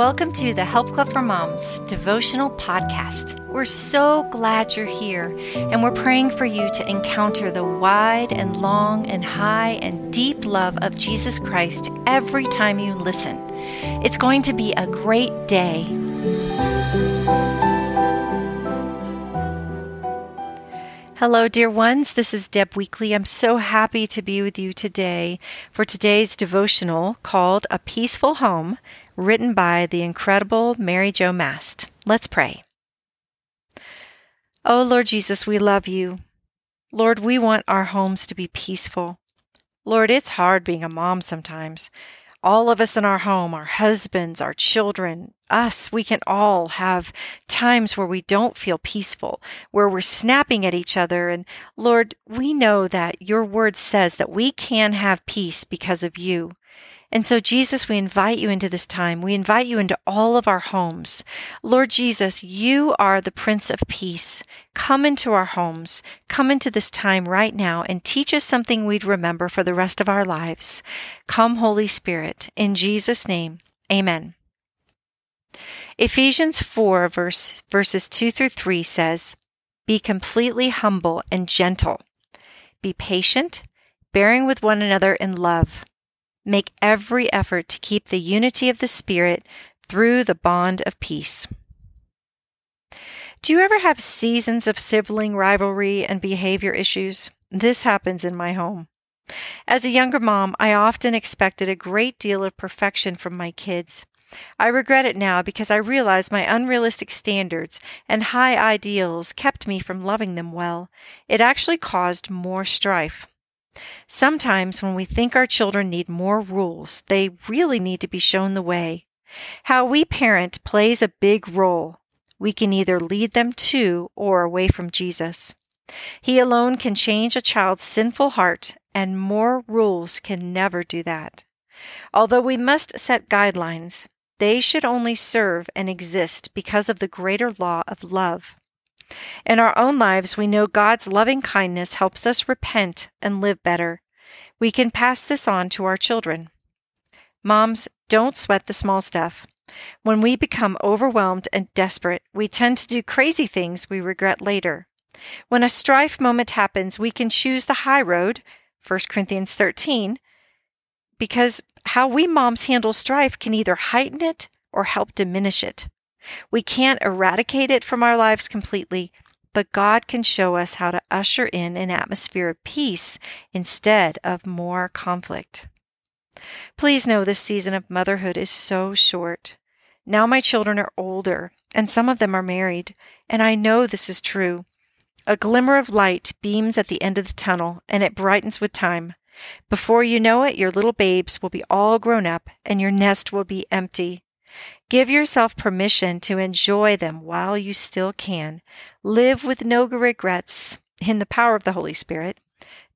welcome to the Help Club for Moms devotional podcast. We're so glad you're here, and we're praying for you to encounter the wide and long and high and deep love of Jesus Christ every time you listen. It's going to be a great day. Hello, dear ones. This is Deb Weakly. I'm so happy to be with you today for today's devotional called A Peaceful Home written by the incredible Mary Jo Mast. Let's pray. Oh, Lord Jesus, we love you. Lord, we want our homes to be peaceful. Lord, it's hard being a mom sometimes. All of us in our home, our husbands, our children, us, we can all have times where we don't feel peaceful, where we're snapping at each other. And Lord, we know that your word says that we can have peace because of you. And so, Jesus, we invite you into this time. We invite you into all of our homes. Lord Jesus, you are the Prince of Peace. Come into our homes. Come into this time right now and teach us something we'd remember for the rest of our lives. Come, Holy Spirit. In Jesus' name, amen. Ephesians 4, verse, verses 2 through 3 says, Be completely humble and gentle. Be patient, bearing with one another in love. Make every effort to keep the unity of the Spirit through the bond of peace. Do you ever have seasons of sibling rivalry and behavior issues? This happens in my home. As a younger mom, I often expected a great deal of perfection from my kids. I regret it now because I realize my unrealistic standards and high ideals kept me from loving them well. It actually caused more strife. Sometimes when we think our children need more rules, they really need to be shown the way. How we parent plays a big role. We can either lead them to or away from Jesus. He alone can change a child's sinful heart, and more rules can never do that. Although we must set guidelines, they should only serve and exist because of the greater law of love. In our own lives, we know God's loving kindness helps us repent and live better. We can pass this on to our children. Moms, don't sweat the small stuff. When we become overwhelmed and desperate, we tend to do crazy things we regret later. When a strife moment happens, we can choose the high road, 1 Corinthians 13, because how we moms handle strife can either heighten it or help diminish it. We can't eradicate it from our lives completely, but God can show us how to usher in an atmosphere of peace instead of more conflict. Please know this season of motherhood is so short. Now my children are older, and some of them are married, and I know this is true. A glimmer of light beams at the end of the tunnel, and it brightens with time. Before you know it, your little babes will be all grown up, and your nest will be empty. Give yourself permission to enjoy them while you still can. Live with no regrets in the power of the Holy Spirit.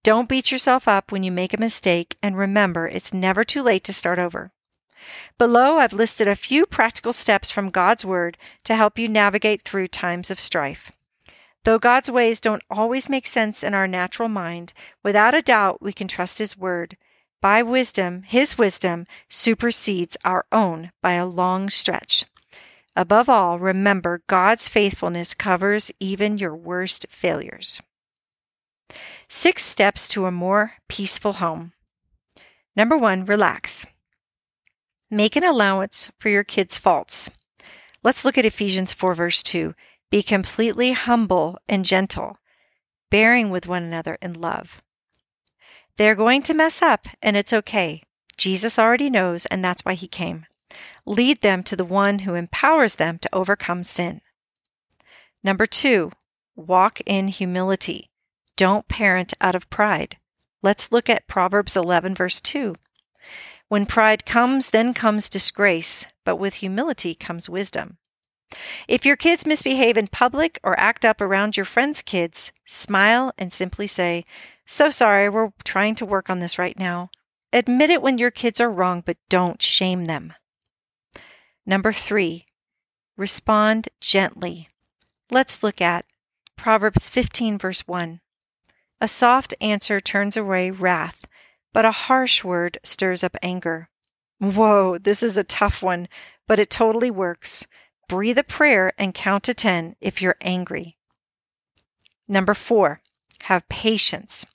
Don't beat yourself up when you make a mistake, and remember, it's never too late to start over. Below, I've listed a few practical steps from God's Word to help you navigate through times of strife. Though God's ways don't always make sense in our natural mind, without a doubt we can trust His Word by wisdom, his wisdom supersedes our own by a long stretch. Above all, remember God's faithfulness covers even your worst failures. Six steps to a more peaceful home. Number one, relax. Make an allowance for your kids' faults. Let's look at Ephesians 4, verse 2. Be completely humble and gentle, bearing with one another in love. They're going to mess up, and it's okay. Jesus already knows, and that's why he came. Lead them to the one who empowers them to overcome sin. Number two, walk in humility. Don't parent out of pride. Let's look at Proverbs 11, verse 2. When pride comes, then comes disgrace, but with humility comes wisdom. If your kids misbehave in public or act up around your friends' kids, smile and simply say, So sorry, we're trying to work on this right now. Admit it when your kids are wrong, but don't shame them. Number three, respond gently. Let's look at Proverbs 15, verse 1. A soft answer turns away wrath, but a harsh word stirs up anger. Whoa, this is a tough one, but it totally works. Breathe a prayer and count to 10 if you're angry. Number four, have patience.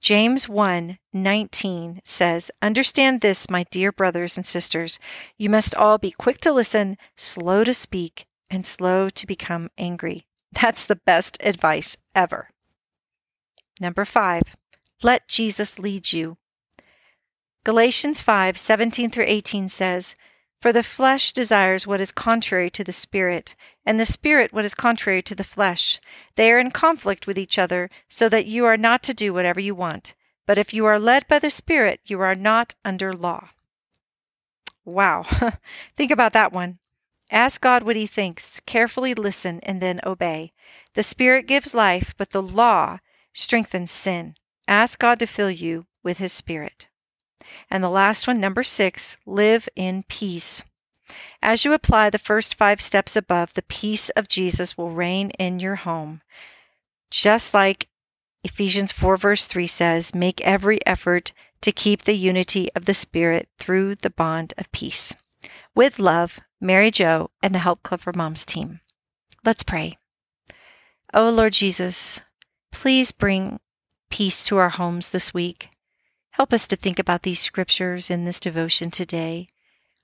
James 1 19 says, Understand this, my dear brothers and sisters. You must all be quick to listen, slow to speak, and slow to become angry. That's the best advice ever. Number five, let Jesus lead you. Galatians 5 17 through 18 says, For the flesh desires what is contrary to the Spirit, and the Spirit what is contrary to the flesh. They are in conflict with each other, so that you are not to do whatever you want. But if you are led by the Spirit, you are not under law. Wow. Think about that one. Ask God what He thinks, carefully listen, and then obey. The Spirit gives life, but the law strengthens sin. Ask God to fill you with His Spirit. And the last one, number six, live in peace. As you apply the first five steps above, the peace of Jesus will reign in your home. Just like Ephesians 4, verse 3 says, make every effort to keep the unity of the Spirit through the bond of peace. With love, Mary Jo and the Help Club for Moms team. Let's pray. Oh Lord Jesus, please bring peace to our homes this week. Help us to think about these scriptures in this devotion today.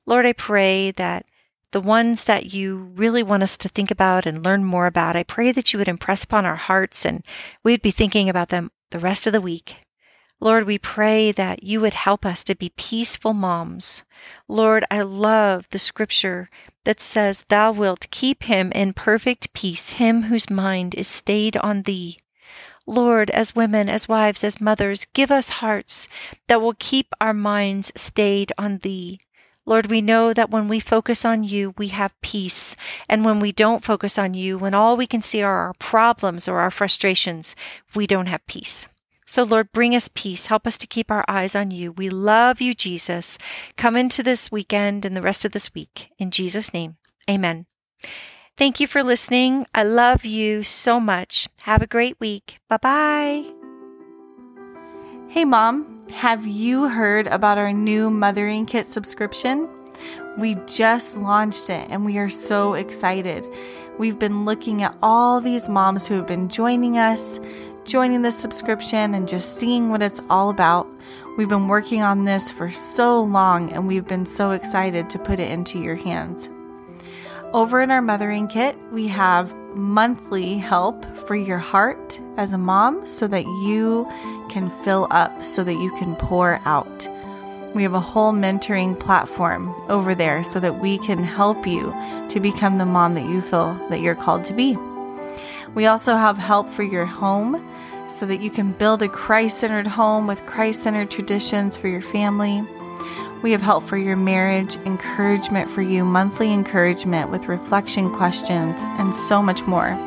Lord, I pray that the ones that you really want us to think about and learn more about, I pray that you would impress upon our hearts and we'd be thinking about them the rest of the week. Lord, we pray that you would help us to be peaceful moms. Lord, I love the scripture that says, Thou wilt keep him in perfect peace, him whose mind is stayed on thee. Lord, as women, as wives, as mothers, give us hearts that will keep our minds stayed on thee. Lord, we know that when we focus on you, we have peace. And when we don't focus on you, when all we can see are our problems or our frustrations, we don't have peace. So, Lord, bring us peace. Help us to keep our eyes on you. We love you, Jesus. Come into this weekend and the rest of this week. In Jesus' name, amen. Thank you for listening. I love you so much. Have a great week. Bye bye. Hey, Mom. Have you heard about our new Mothering Kit subscription? We just launched it and we are so excited. We've been looking at all these moms who have been joining us, joining the subscription, and just seeing what it's all about. We've been working on this for so long and we've been so excited to put it into your hands. Over in our mothering kit, we have monthly help for your heart as a mom so that you can fill up, so that you can pour out. We have a whole mentoring platform over there so that we can help you to become the mom that you feel that you're called to be. We also have help for your home so that you can build a Christ centered home with Christ centered traditions for your family. We have help for your marriage, encouragement for you, monthly encouragement with reflection questions, and so much more.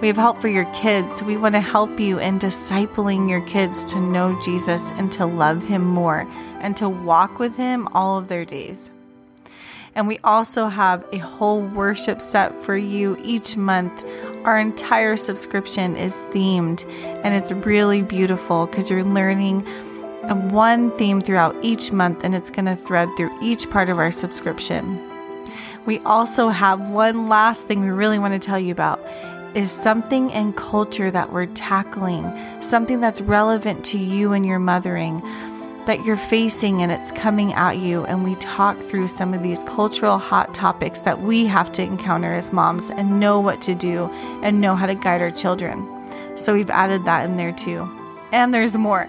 We have help for your kids. We want to help you in discipling your kids to know Jesus and to love Him more and to walk with Him all of their days. And we also have a whole worship set for you each month. Our entire subscription is themed and it's really beautiful because you're learning one theme throughout each month, and it's going to thread through each part of our subscription. We also have one last thing we really want to tell you about is something in culture that we're tackling, something that's relevant to you and your mothering that you're facing and it's coming at you. And we talk through some of these cultural hot topics that we have to encounter as moms and know what to do and know how to guide our children. So we've added that in there too. And there's more.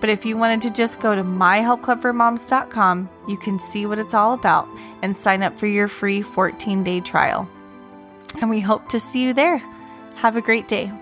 But if you wanted to just go to myhelpclubformoms.com, you can see what it's all about and sign up for your free 14 day trial. And we hope to see you there. Have a great day.